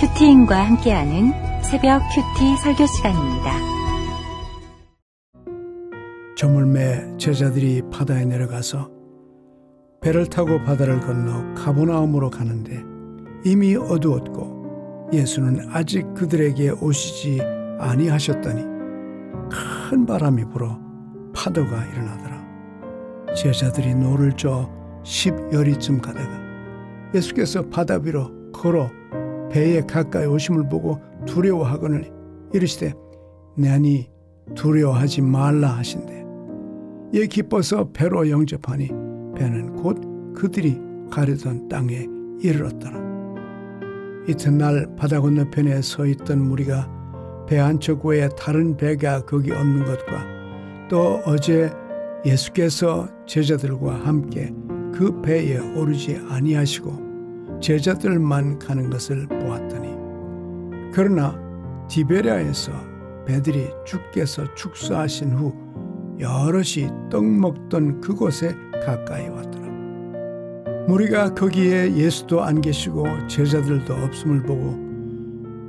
큐티인과 함께하는 새벽 큐티 설교 시간입니다. 저물매 제자들이 바다에 내려가서 배를 타고 바다를 건너 가보나움으로 가는데 이미 어두웠고 예수는 아직 그들에게 오시지 아니하셨더니 큰 바람이 불어 파도가 일어나더라. 제자들이 노를 저 십여리쯤 가다가 예수께서 바다 위로 걸어 배에 가까이 오심을 보고 두려워하거늘 이르시되 내니 두려워하지 말라 하신대. 예 기뻐서 배로 영접하니 배는 곧 그들이 가려던 땅에 이르렀더라. 이튿날 바다 건너편에 서 있던 무리가 배 한쪽 외에 다른 배가 거기 없는 것과 또 어제 예수께서 제자들과 함께 그 배에 오르지 아니하시고 제자들만 가는 것을 보았더니 그러나 디베리아에서 배들이 주께서 축사하신 후 여럿이 떡 먹던 그곳에 가까이 왔더라. 무리가 거기에 예수도 안 계시고 제자들도 없음을 보고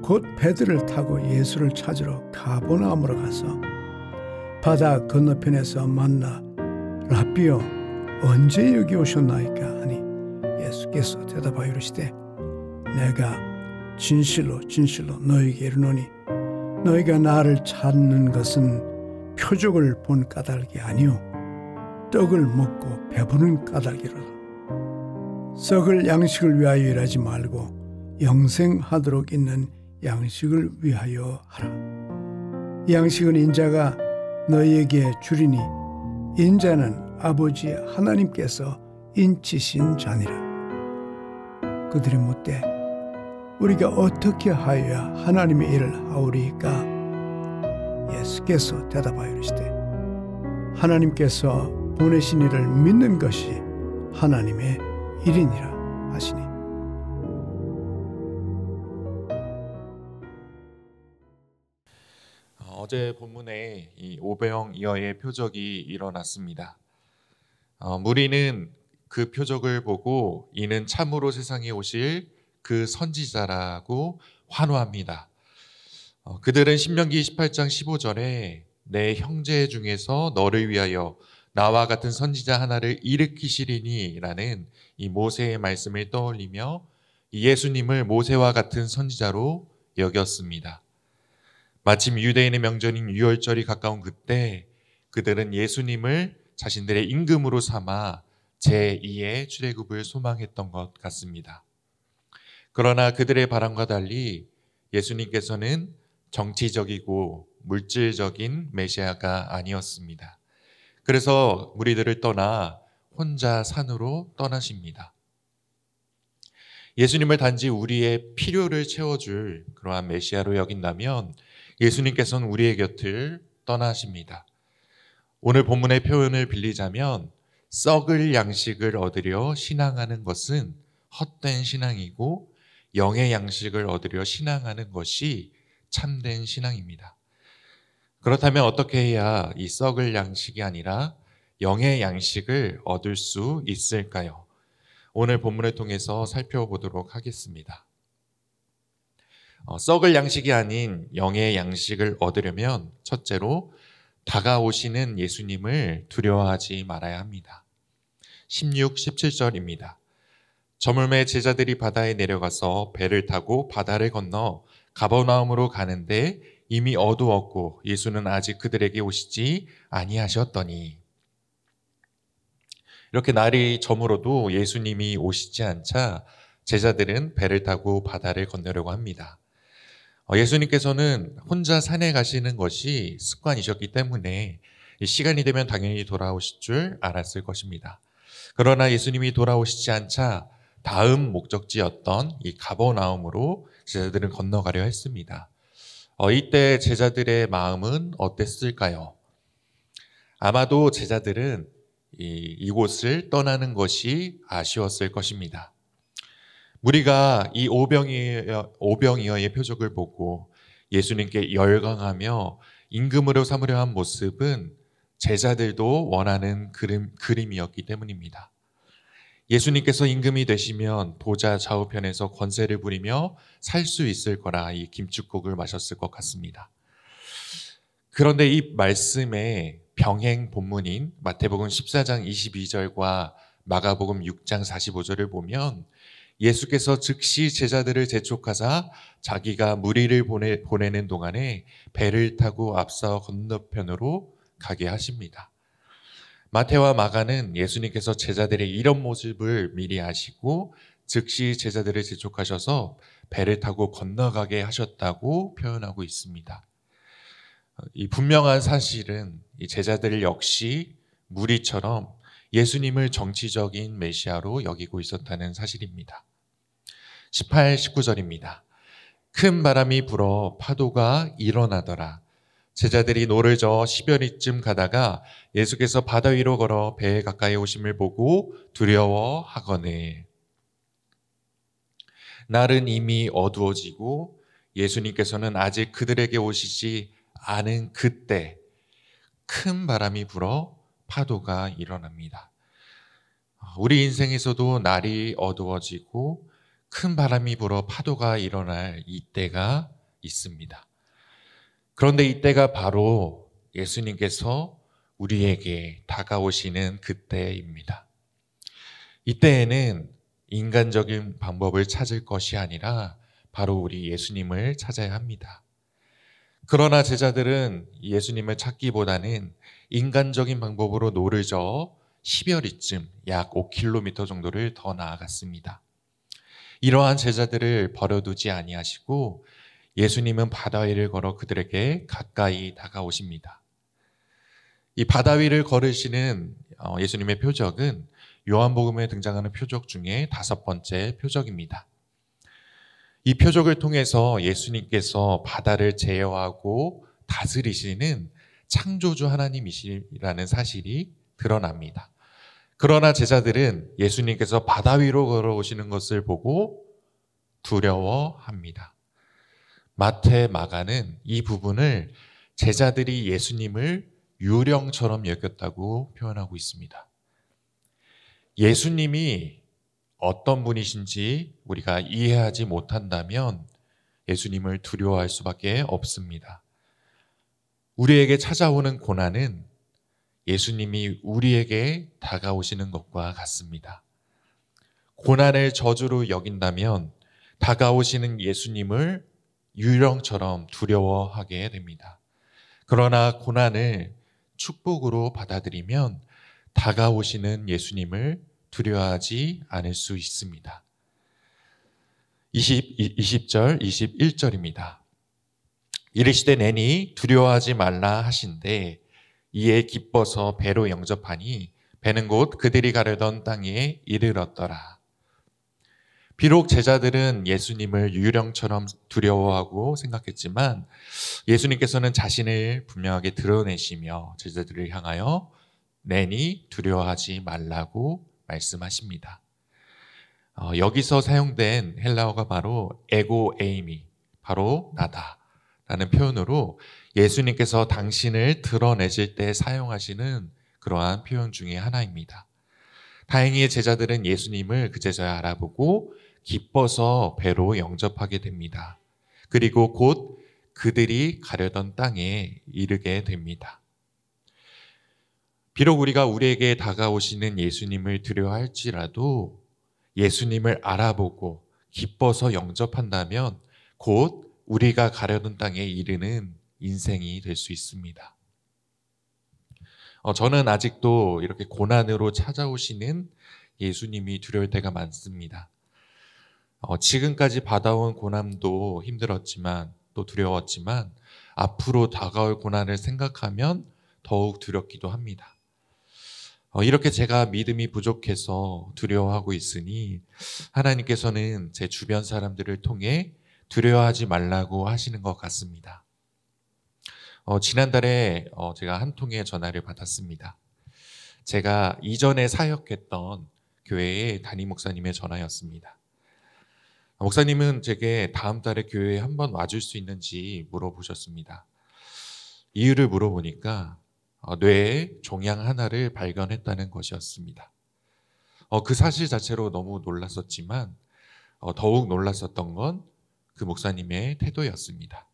곧 배들을 타고 예수를 찾으러 가보나움으로 가서 바다 건너편에서 만나 라비오 언제 여기 오셨나이까 하니 예수께서 대답하여 이르시되 내가 진실로 진실로 너에게 이르노니 너희가 나를 찾는 것은 표적을 본 까닭이 아니요 떡을 먹고 배부른 까닭이로다 썩을 양식을 위하여 일하지 말고 영생하도록 있는 양식을 위하여 하라 이 양식은 인자가 너희에게 주리니 인자는 아버지 하나님께서 인치신 자니라. 그들이 묻되 우리가 어떻게 하여야 하나님의 일을 하오리까? 예수께서 대답하여 이르시되 하나님께서 보내신 이를 믿는 것이 하나님의 일이니라 하시니 어제 본문에 이 오병이어의 표적이 일어났습니다. 어, 무리는 그 표적을 보고 이는 참으로 세상에 오실 그 선지자라고 환호합니다. 어, 그들은 신명기 28장 15절에 내 형제 중에서 너를 위하여 나와 같은 선지자 하나를 일으키시리니라는 이 모세의 말씀을 떠올리며 예수님을 모세와 같은 선지자로 여겼습니다. 마침 유대인의 명절인 유월절이 가까운 그때 그들은 예수님을 자신들의 임금으로 삼아 제2의 출애굽을 소망했던 것 같습니다. 그러나 그들의 바람과 달리 예수님께서는 정치적이고 물질적인 메시아가 아니었습니다. 그래서 무리들을 떠나 혼자 산으로 떠나십니다. 예수님을 단지 우리의 필요를 채워줄 그러한 메시아로 여긴다면 예수님께서는 우리의 곁을 떠나십니다. 오늘 본문의 표현을 빌리자면 썩을 양식을 얻으려 신앙하는 것은 헛된 신앙이고 영의 양식을 얻으려 신앙하는 것이 참된 신앙입니다. 그렇다면 어떻게 해야 이 썩을 양식이 아니라 영의 양식을 얻을 수 있을까요? 오늘 본문을 통해서 살펴보도록 하겠습니다. 어, 썩을 양식이 아닌 영의 양식을 얻으려면 첫째로 다가오시는 예수님을 두려워하지 말아야 합니다. 16, 17절입니다. 저물매 제자들이 바다에 내려가서 배를 타고 바다를 건너 가버나움으로 가는데 이미 어두웠고 예수는 아직 그들에게 오시지 아니하셨더니 이렇게 날이 저물어도 예수님이 오시지 않자 제자들은 배를 타고 바다를 건너려고 합니다. 어, 예수님께서는 혼자 산에 가시는 것이 습관이셨기 때문에 시간이 되면 당연히 돌아오실 줄 알았을 것입니다. 그러나 예수님이 돌아오시지 않자 다음 목적지였던 이 가버나움으로 제자들은 건너가려 했습니다. 어, 이때 제자들의 마음은 어땠을까요? 아마도 제자들은 이, 이곳을 떠나는 것이 아쉬웠을 것입니다. 우리가 이 오병이어, 오병이어의 표적을 보고 예수님께 열광하며 임금으로 삼으려 한 모습은 제자들도 원하는 그림, 그림이었기 때문입니다. 예수님께서 임금이 되시면 보좌 좌우편에서 권세를 부리며 살 수 있을 거라 이 김축국을 마셨을 것 같습니다. 그런데 이 말씀의 병행 본문인 마태복음 14장 22절과 마가복음 6장 45절을 보면 예수께서 즉시 제자들을 재촉하사 자기가 무리를 보내, 보내는 동안에 배를 타고 앞서 건너편으로 가게 하십니다. 마태와 마가는 예수님께서 제자들의 이런 모습을 미리 아시고 즉시 제자들을 재촉하셔서 배를 타고 건너가게 하셨다고 표현하고 있습니다. 이 분명한 사실은 이 제자들 역시 무리처럼 예수님을 정치적인 메시아로 여기고 있었다는 사실입니다. 18, 19절입니다. 큰 바람이 불어 파도가 일어나더라. 제자들이 노를 저어 십여 리쯤 가다가 예수께서 바다 위로 걸어 배에 가까이 오심을 보고 두려워하거늘. 날은 이미 어두워지고 예수님께서는 아직 그들에게 오시지 않은 그때 큰 바람이 불어 파도가 일어납니다. 우리 인생에서도 날이 어두워지고 큰 바람이 불어 파도가 일어날 이때가 있습니다. 그런데 이때가 바로 예수님께서 우리에게 다가오시는 그때입니다. 이때에는 인간적인 방법을 찾을 것이 아니라 바로 우리 예수님을 찾아야 합니다. 그러나 제자들은 예수님을 찾기보다는 인간적인 방법으로 노를 저어 10여리쯤 약 5km 정도를 더 나아갔습니다. 이러한 제자들을 버려두지 아니하시고 예수님은 바다 위를 걸어 그들에게 가까이 다가오십니다. 이 바다 위를 걸으시는 어, 예수님의 표적은 요한복음에 등장하는 표적 중에 다섯 번째 표적입니다. 이 표적을 통해서 예수님께서 바다를 제어하고 다스리시는 창조주 하나님이시라는 사실이 드러납니다. 그러나 제자들은 예수님께서 바다 위로 걸어오시는 것을 보고 두려워합니다. 마태, 마가는 이 부분을 제자들이 예수님을 유령처럼 여겼다고 표현하고 있습니다. 예수님이 어떤 분이신지 우리가 이해하지 못한다면 예수님을 두려워할 수밖에 없습니다. 우리에게 찾아오는 고난은 예수님이 우리에게 다가오시는 것과 같습니다. 고난을 저주로 여긴다면 다가오시는 예수님을 유령처럼 두려워하게 됩니다. 그러나 고난을 축복으로 받아들이면 다가오시는 예수님을 두려워하지 않을 수 있습니다. 20, 20절, 21절입니다. 이르시되 내니 두려워하지 말라 하신데 이에 기뻐서 배로 영접하니 배는 곧 그들이 가려던 땅에 이르렀더라. 비록 제자들은 예수님을 유령처럼 두려워하고 생각했지만 예수님께서는 자신을 분명하게 드러내시며 제자들을 향하여 내니 두려워하지 말라고 말씀하십니다. 어, 여기서 사용된 헬라어가 바로 에고 에이미, 바로 나다라는 표현으로 예수님께서 당신을 드러내실 때 사용하시는 그러한 표현 중의 하나입니다. 다행히 제자들은 예수님을 그제서야 알아보고 기뻐서 배로 영접하게 됩니다. 그리고 곧 그들이 가려던 땅에 이르게 됩니다. 비록 우리가 우리에게 다가오시는 예수님을 두려워할지라도 예수님을 알아보고 기뻐서 영접한다면 곧 우리가 가려던 땅에 이르는 인생이 될 수 있습니다. 어, 저는 아직도 이렇게 고난으로 찾아오시는 예수님이 두려울 때가 많습니다. 어, 지금까지 받아온 고난도 힘들었지만 또 두려웠지만 앞으로 다가올 고난을 생각하면 더욱 두렵기도 합니다. 어, 이렇게 제가 믿음이 부족해서 두려워하고 있으니 하나님께서는 제 주변 사람들을 통해 두려워하지 말라고 하시는 것 같습니다. 어, 지난달에 어, 제가 한 통의 전화를 받았습니다. 제가 이전에 사역했던 교회의 담임 목사님의 전화였습니다. 목사님은 제게 다음 달에 교회에 한번 와줄 수 있는지 물어보셨습니다. 이유를 물어보니까 어, 뇌에 종양 하나를 발견했다는 것이었습니다. 어, 그 사실 자체로 너무 놀랐었지만 어, 더욱 놀랐었던 건 그 목사님의 태도였습니다.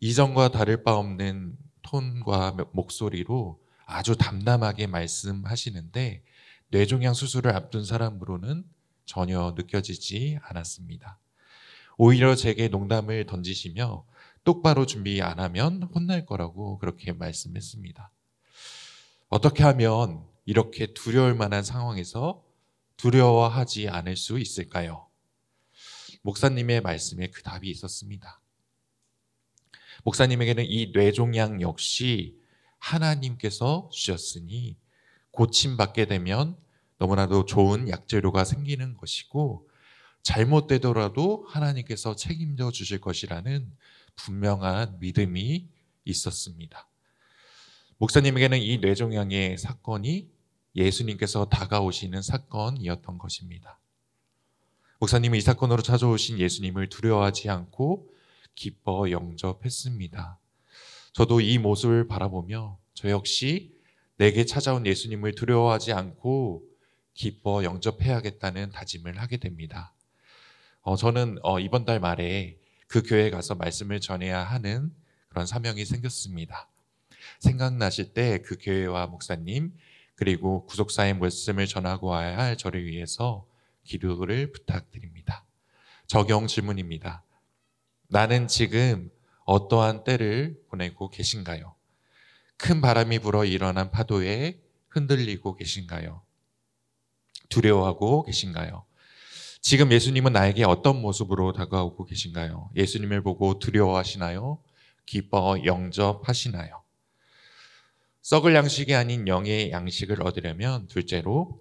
이전과 다를 바 없는 톤과 목소리로 아주 담담하게 말씀하시는데 뇌종양 수술을 앞둔 사람으로는 전혀 느껴지지 않았습니다. 오히려 제게 농담을 던지시며 똑바로 준비 안 하면 혼날 거라고 그렇게 말씀했습니다. 어떻게 하면 이렇게 두려울 만한 상황에서 두려워하지 않을 수 있을까요? 목사님의 말씀에 그 답이 있었습니다. 목사님에게는 이 뇌종양 역시 하나님께서 주셨으니 고침받게 되면 너무나도 좋은 약재료가 생기는 것이고 잘못되더라도 하나님께서 책임져 주실 것이라는 분명한 믿음이 있었습니다. 목사님에게는 이 뇌종양의 사건이 예수님께서 다가오시는 사건이었던 것입니다. 목사님은 이 사건으로 찾아오신 예수님을 두려워하지 않고 기뻐 영접했습니다. 저도 이 모습을 바라보며 저 역시 내게 찾아온 예수님을 두려워하지 않고 기뻐 영접해야겠다는 다짐을 하게 됩니다. 어, 저는 어, 이번 달 말에 그 교회에 가서 말씀을 전해야 하는 그런 사명이 생겼습니다. 생각나실 때 그 교회와 목사님 그리고 구속사의 말씀을 전하고 와야 할 저를 위해서 기도를 부탁드립니다. 적용 질문입니다. 나는 지금 어떠한 때를 보내고 계신가요? 큰 바람이 불어 일어난 파도에 흔들리고 계신가요? 두려워하고 계신가요? 지금 예수님은 나에게 어떤 모습으로 다가오고 계신가요? 예수님을 보고 두려워하시나요? 기뻐 영접하시나요? 썩을 양식이 아닌 영의 양식을 얻으려면 둘째로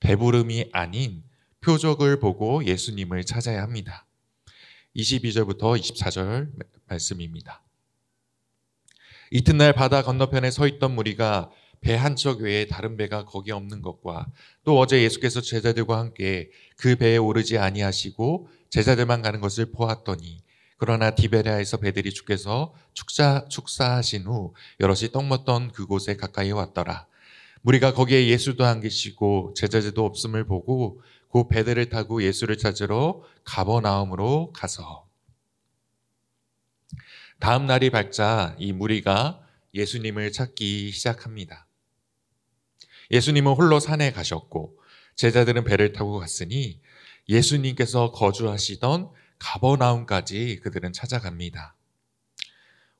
배부름이 아닌 표적을 보고 예수님을 찾아야 합니다. 22절부터 24절 말씀입니다. 이튿날 바다 건너편에 서 있던 무리가 배 한척 외에 다른 배가 거기 없는 것과 또 어제 예수께서 제자들과 함께 그 배에 오르지 아니하시고 제자들만 가는 것을 보았더니 그러나 디베레아에서 배들이 주께서 축사, 축사하신 후 여럿이 떡 먹던 그곳에 가까이 왔더라. 무리가 거기에 예수도 안 계시고 제자들도 없음을 보고 그 배들을 타고 예수를 찾으러 가버나움으로 가서 다음 날이 밝자 이 무리가 예수님을 찾기 시작합니다. 예수님은 홀로 산에 가셨고 제자들은 배를 타고 갔으니 예수님께서 거주하시던 가버나움까지 그들은 찾아갑니다.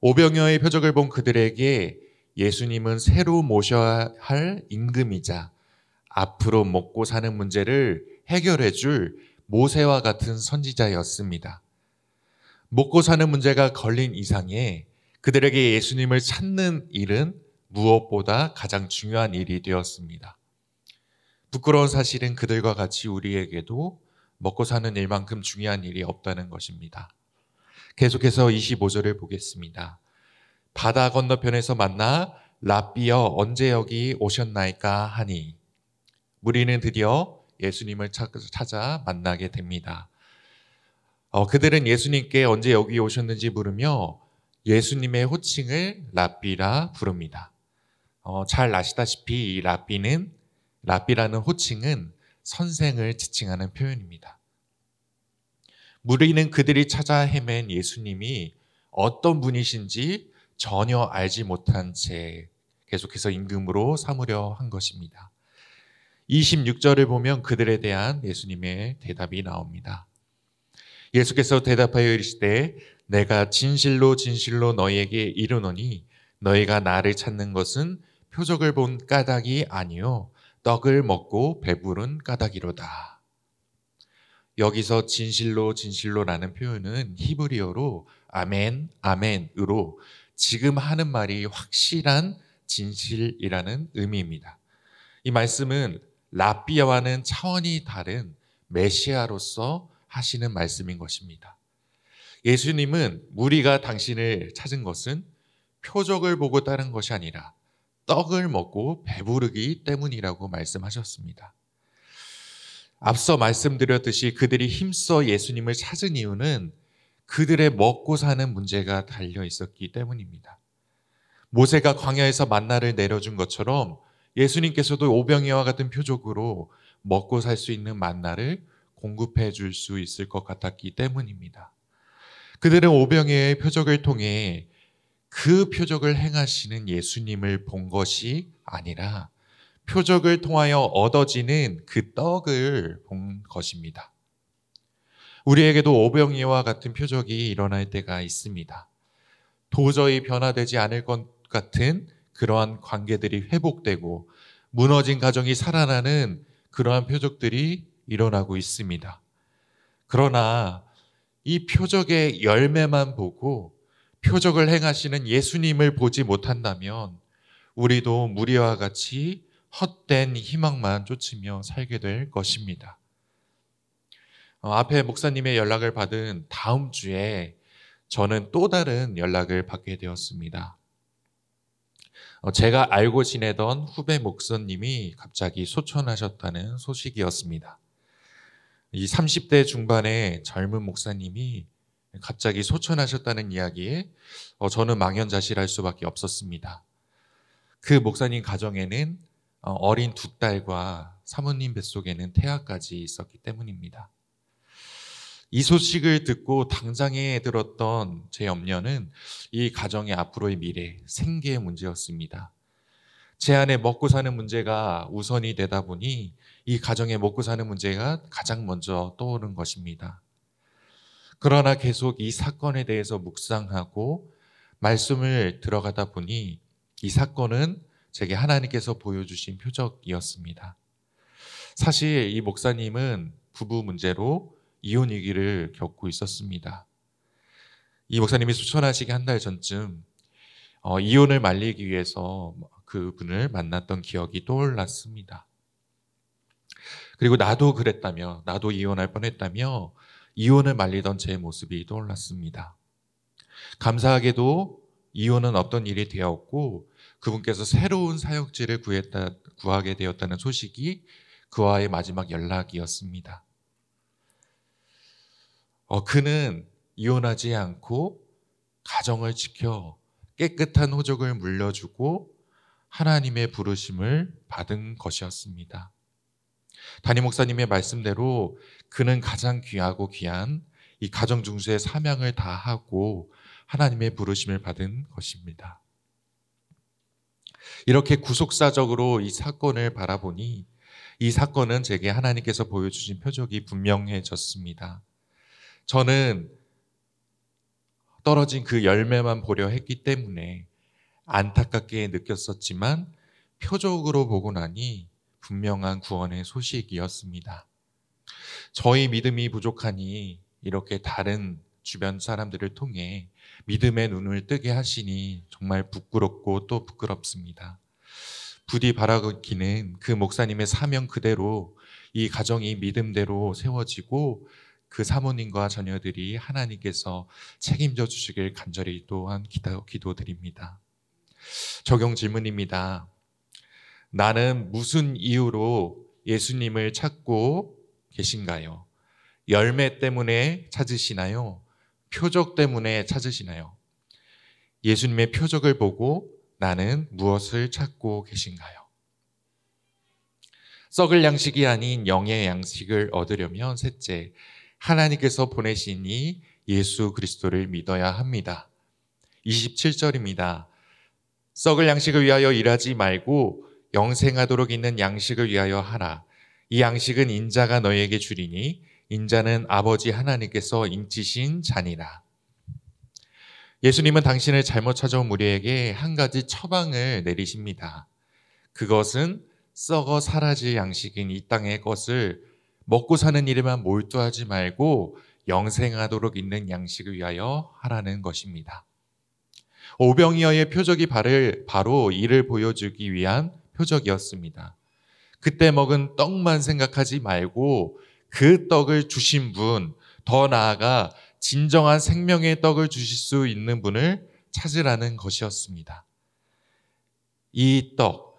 오병여의 표적을 본 그들에게 예수님은 새로 모셔야 할 임금이자 앞으로 먹고 사는 문제를 해결해 줄 모세와 같은 선지자였습니다. 먹고 사는 문제가 걸린 이상에 그들에게 예수님을 찾는 일은 무엇보다 가장 중요한 일이 되었습니다. 부끄러운 사실은 그들과 같이 우리에게도 먹고 사는 일만큼 중요한 일이 없다는 것입니다. 계속해서 25절을 보겠습니다. 바다 건너편에서 만나 라비어 언제 여기 오셨나이까 하니 무리는 드디어 예수님을 찾아 만나게 됩니다. 어, 그들은 예수님께 언제 여기 오셨는지 물으며 예수님의 호칭을 라비라 부릅니다. 어, 잘 아시다시피 이 라비는 라비라는 호칭은 선생을 지칭하는 표현입니다. 무리는 그들이 찾아 헤맨 예수님이 어떤 분이신지 전혀 알지 못한 채 계속해서 임금으로 삼으려 한 것입니다. 26절을 보면 그들에 대한 예수님의 대답이 나옵니다. 예수께서 대답하여 이르시되 내가 진실로 진실로 너희에게 이르노니 너희가 나를 찾는 것은 표적을 본 까닭이 아니요 떡을 먹고 배부른 까닭이로다. 여기서 진실로 진실로라는 표현은 히브리어로 아멘 아멘으로 지금 하는 말이 확실한 진실이라는 의미입니다. 이 말씀은 라비아와는 차원이 다른 메시아로서 하시는 말씀인 것입니다. 예수님은 무리가 당신을 찾은 것은 표적을 보고 따른 것이 아니라 떡을 먹고 배부르기 때문이라고 말씀하셨습니다. 앞서 말씀드렸듯이 그들이 힘써 예수님을 찾은 이유는 그들의 먹고 사는 문제가 달려 있었기 때문입니다. 모세가 광야에서 만나를 내려준 것처럼 예수님께서도 오병이와 같은 표적으로 먹고 살 수 있는 만나를 공급해 줄 수 있을 것 같았기 때문입니다. 그들은 오병이의 표적을 통해 그 표적을 행하시는 예수님을 본 것이 아니라 표적을 통하여 얻어지는 그 떡을 본 것입니다. 우리에게도 오병이와 같은 표적이 일어날 때가 있습니다. 도저히 변화되지 않을 것 같은 그러한 관계들이 회복되고 무너진 가정이 살아나는 그러한 표적들이 일어나고 있습니다. 그러나 이 표적의 열매만 보고 표적을 행하시는 예수님을 보지 못한다면 우리도 무리와 같이 헛된 희망만 쫓으며 살게 될 것입니다. 어, 앞에 목사님의 연락을 받은 다음 주에 저는 또 다른 연락을 받게 되었습니다. 어, 제가 알고 지내던 후배 목사님이 갑자기 소천하셨다는 소식이었습니다. 이 30대 중반의 젊은 목사님이 갑자기 소천하셨다는 이야기에 어, 저는 망연자실할 수밖에 없었습니다. 그 목사님 가정에는 어, 어린 두 딸과 사모님 뱃속에는 태아까지 있었기 때문입니다. 이 소식을 듣고 당장에 들었던 제 염려는 이 가정의 앞으로의 미래, 생계의 문제였습니다. 제 안에 먹고 사는 문제가 우선이 되다 보니 이 가정의 먹고 사는 문제가 가장 먼저 떠오른 것입니다. 그러나 계속 이 사건에 대해서 묵상하고 말씀을 들어가다 보니 이 사건은 제게 하나님께서 보여주신 표적이었습니다. 사실 이 목사님은 부부 문제로 이혼 위기를 겪고 있었습니다. 이 목사님이 수천하시기 한 달 전쯤 어, 이혼을 말리기 위해서 그 분을 만났던 기억이 떠올랐습니다. 그리고 나도 그랬다며, 나도 이혼할 뻔했다며 이혼을 말리던 제 모습이 떠올랐습니다. 감사하게도 이혼은 없던 일이 되었고 그분께서 새로운 사역지를 구했다, 구하게 되었다는 소식이 그와의 마지막 연락이었습니다. 어, 그는 이혼하지 않고 가정을 지켜 깨끗한 호적을 물려주고 하나님의 부르심을 받은 것이었습니다. 담임 목사님의 말씀대로 그는 가장 귀하고 귀한 이 가정 중수의 사명을 다하고 하나님의 부르심을 받은 것입니다. 이렇게 구속사적으로 이 사건을 바라보니 이 사건은 제게 하나님께서 보여주신 표적이 분명해졌습니다. 저는 떨어진 그 열매만 보려 했기 때문에 안타깝게 느꼈었지만 표적으로 보고 나니 분명한 구원의 소식이었습니다. 저희 믿음이 부족하니 이렇게 다른 주변 사람들을 통해 믿음의 눈을 뜨게 하시니 정말 부끄럽고 또 부끄럽습니다. 부디 바라기는 그 목사님의 사명 그대로 이 가정이 믿음대로 세워지고 그 사모님과 자녀들이 하나님께서 책임져 주시길 간절히 또한 기도, 기도드립니다. 적용 질문입니다. 나는 무슨 이유로 예수님을 찾고 계신가요? 열매 때문에 찾으시나요? 표적 때문에 찾으시나요? 예수님의 표적을 보고 나는 무엇을 찾고 계신가요? 썩을 양식이 아닌 영의 양식을 얻으려면 셋째, 하나님께서 보내시니 예수 그리스도를 믿어야 합니다. 27절입니다. 썩을 양식을 위하여 일하지 말고 영생하도록 있는 양식을 위하여 하라. 이 양식은 인자가 너에게 주리니 인자는 아버지 하나님께서 인치신 자니라. 예수님은 당신을 잘못 찾아온 무리에게 한 가지 처방을 내리십니다. 그것은 썩어 사라질 양식인 이 땅의 것을 먹고 사는 일에만 몰두하지 말고 영생하도록 있는 양식을 위하여 하라는 것입니다. 오병이어의 표적이 바로 이를 보여주기 위한 표적이었습니다. 그때 먹은 떡만 생각하지 말고 그 떡을 주신 분, 더 나아가 진정한 생명의 떡을 주실 수 있는 분을 찾으라는 것이었습니다. 이 떡,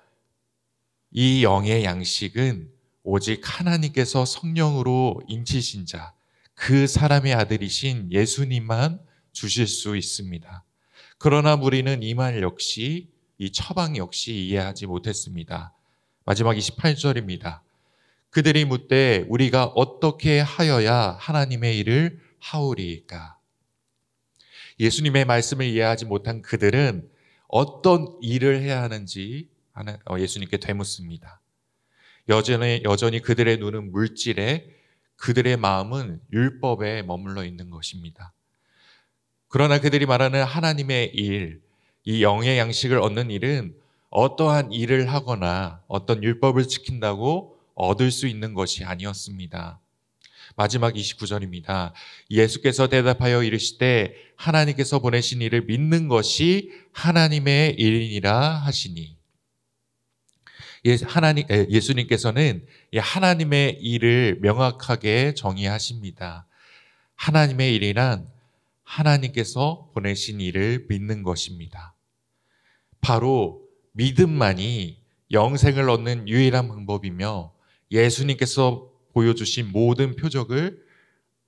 이 영의 양식은 오직 하나님께서 성령으로 인치신 자, 그 사람의 아들이신 예수님만 주실 수 있습니다. 그러나 우리는 이 말 역시 이 처방 역시 이해하지 못했습니다. 마지막 28절입니다. 그들이 묻되 우리가 어떻게 하여야 하나님의 일을 하오리까? 예수님의 말씀을 이해하지 못한 그들은 어떤 일을 해야 하는지 어, 예수님께 되묻습니다. 여전히, 여전히 그들의 눈은 물질에 그들의 마음은 율법에 머물러 있는 것입니다. 그러나 그들이 말하는 하나님의 일, 이 영의 양식을 얻는 일은 어떠한 일을 하거나 어떤 율법을 지킨다고 얻을 수 있는 것이 아니었습니다. 마지막 29절입니다. 예수께서 대답하여 이르시되 하나님께서 보내신 일을 믿는 것이 하나님의 일이라 하시니 예, 하나님, 예수님께서는 하나님의 일을 명확하게 정의하십니다. 하나님의 일이란 하나님께서 보내신 일을 믿는 것입니다. 바로 믿음만이 영생을 얻는 유일한 방법이며 예수님께서 보여주신 모든 표적을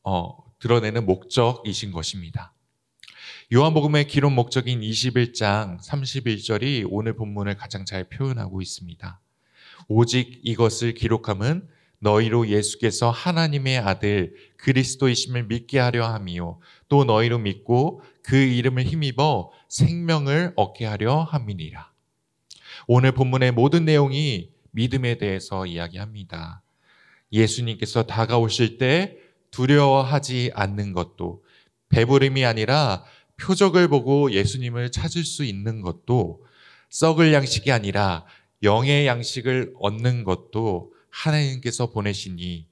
어, 드러내는 목적이신 것입니다. 요한복음의 기록 목적인 21장 31절이 오늘 본문을 가장 잘 표현하고 있습니다. 오직 이것을 기록함은 너희로 예수께서 하나님의 아들 그리스도이심을 믿게 하려 함이요 또 너희로 믿고 그 이름을 힘입어 생명을 얻게 하려 함이니라. 오늘 본문의 모든 내용이 믿음에 대해서 이야기합니다. 예수님께서 다가오실 때 두려워하지 않는 것도 배부름이 아니라 표적을 보고 예수님을 찾을 수 있는 것도 썩을 양식이 아니라 영의 양식을 얻는 것도 하나님께서 보내시니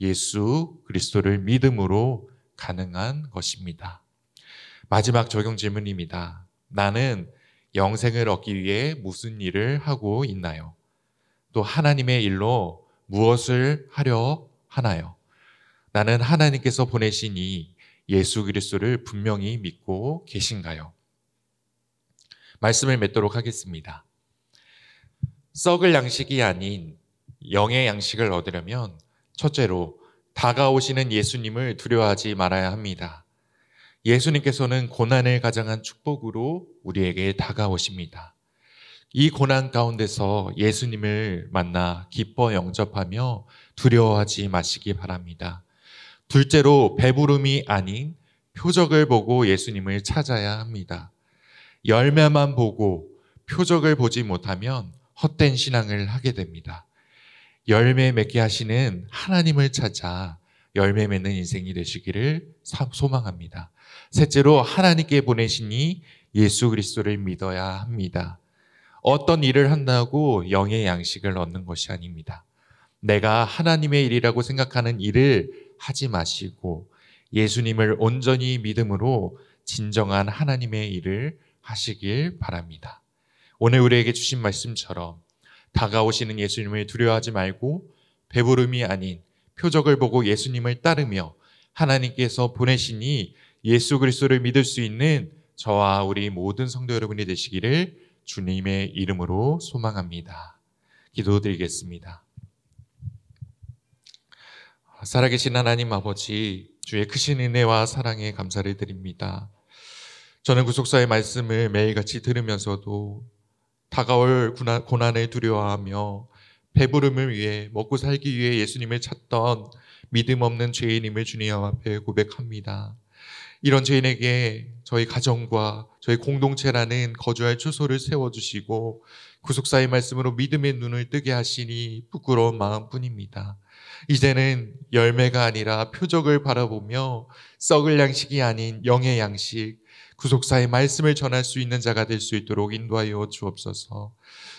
예수 그리스도를 믿음으로 가능한 것입니다. 마지막 적용 질문입니다. 나는 영생을 얻기 위해 무슨 일을 하고 있나요? 또 하나님의 일로 무엇을 하려 하나요? 나는 하나님께서 보내시니 예수 그리스도를 분명히 믿고 계신가요? 말씀을 맺도록 하겠습니다. 썩을 양식이 아닌 영의 양식을 얻으려면 첫째로 다가오시는 예수님을 두려워하지 말아야 합니다. 예수님께서는 고난을 가장한 축복으로 우리에게 다가오십니다. 이 고난 가운데서 예수님을 만나 기뻐 영접하며 두려워하지 마시기 바랍니다. 둘째로 배부름이 아닌 표적을 보고 예수님을 찾아야 합니다. 열매만 보고 표적을 보지 못하면 헛된 신앙을 하게 됩니다. 열매 맺게 하시는 하나님을 찾아 열매 맺는 인생이 되시기를 소망합니다. 셋째로 하나님께 보내시니 예수 그리스도를 믿어야 합니다. 어떤 일을 한다고 영의 양식을 얻는 것이 아닙니다. 내가 하나님의 일이라고 생각하는 일을 하지 마시고 예수님을 온전히 믿음으로 진정한 하나님의 일을 하시길 바랍니다. 오늘 우리에게 주신 말씀처럼 다가오시는 예수님을 두려워하지 말고 배부름이 아닌 표적을 보고 예수님을 따르며 하나님께서 보내시니 예수 그리스도를 믿을 수 있는 저와 우리 모든 성도 여러분이 되시기를 주님의 이름으로 소망합니다. 기도드리겠습니다. 살아계신 하나님 아버지, 주의 크신 은혜와 사랑에 감사를 드립니다. 저는 구속사의 말씀을 매일같이 들으면서도 다가올 고난을 두려워하며 배부름을 위해 먹고 살기 위해 예수님을 찾던 믿음 없는 죄인임을 주님 앞에 고백합니다. 이런 죄인에게 저희 가정과 저희 공동체라는 거주할 초소를 세워주시고 구속사의 말씀으로 믿음의 눈을 뜨게 하시니 부끄러운 마음뿐입니다. 이제는 열매가 아니라 표적을 바라보며 썩을 양식이 아닌 영의 양식, 구속사의 말씀을 전할 수 있는 자가 될 수 있도록 인도하여 주옵소서.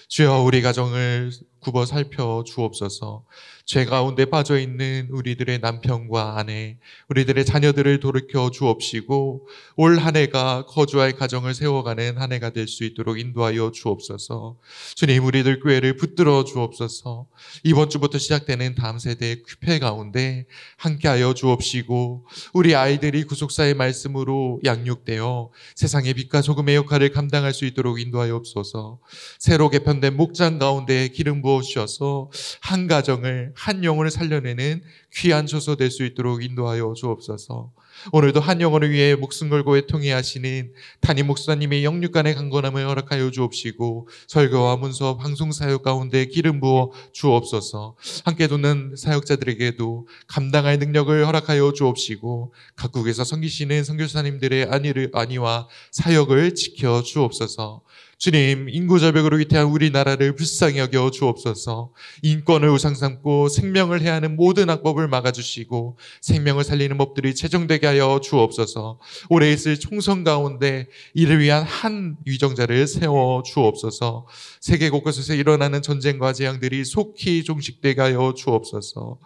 주여 우리 가정을 굽어 살펴 주옵소서. 죄 가운데 빠져 있는 우리들의 남편과 아내, 우리들의 자녀들을 돌이켜 주옵시고 올 한 해가 거주할 가정을 세워가는 한 해가 될 수 있도록 인도하여 주옵소서. 주님 우리들 교회를 붙들어 주옵소서. 이번 주부터 시작되는 다음 세대의 큐페 가운데 함께하여 주옵시고 우리 아이들이 구속사의 말씀으로 양육되어 세상의 빛과 소금의 역할을 감당할 수 있도록 인도하여 옵소서. 새로 개편된 목장 가운데 기름 부어 주셔서 한 가정을 한 영혼을 살려내는 귀한 조소 될 수 있도록 인도하여 주옵소서. 오늘도 한 영혼을 위해 목숨 걸고 애통해 하시는 담임 목사님의 영육간의 강건함을 허락하여 주옵시고 설교와 문서 방송 사역 가운데 기름 부어 주옵소서. 함께 돕는 사역자들에게도 감당할 능력을 허락하여 주옵시고 각국에서 섬기시는 선교사님들의 안위를 안위와 사역을 지켜 주옵소서. 주님, 인구절벽으로 위태한 우리나라를 불쌍히 여겨 주옵소서. 인권을 우상 삼고 생명을 해하는 모든 악법을 막아주시고 생명을 살리는 법들이 제정되게 하여 주옵소서. 올해 있을 총선 가운데 이를 위한 한 위정자를 세워 주옵소서. 세계 곳곳에서 일어나는 전쟁과 재앙들이 속히 종식되게 하여 주옵소서.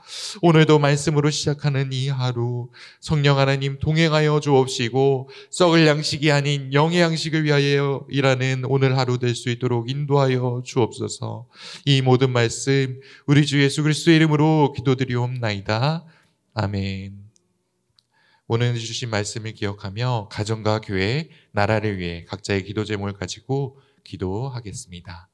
오늘도 말씀으로 시작하는 이 하루 성령 하나님 동행하여 주옵시고 썩을 양식이 아닌 영의 양식을 위하여 일하는 오늘 오늘 하루 될 수 있도록 인도하여 주옵소서. 이 모든 말씀 우리 주 예수 그리스도의 이름으로 기도드리옵나이다. 아멘. 오늘 주신 말씀을 기억하며 가정과 교회, 나라를 위해 각자의 기도 제목을 가지고 기도하겠습니다.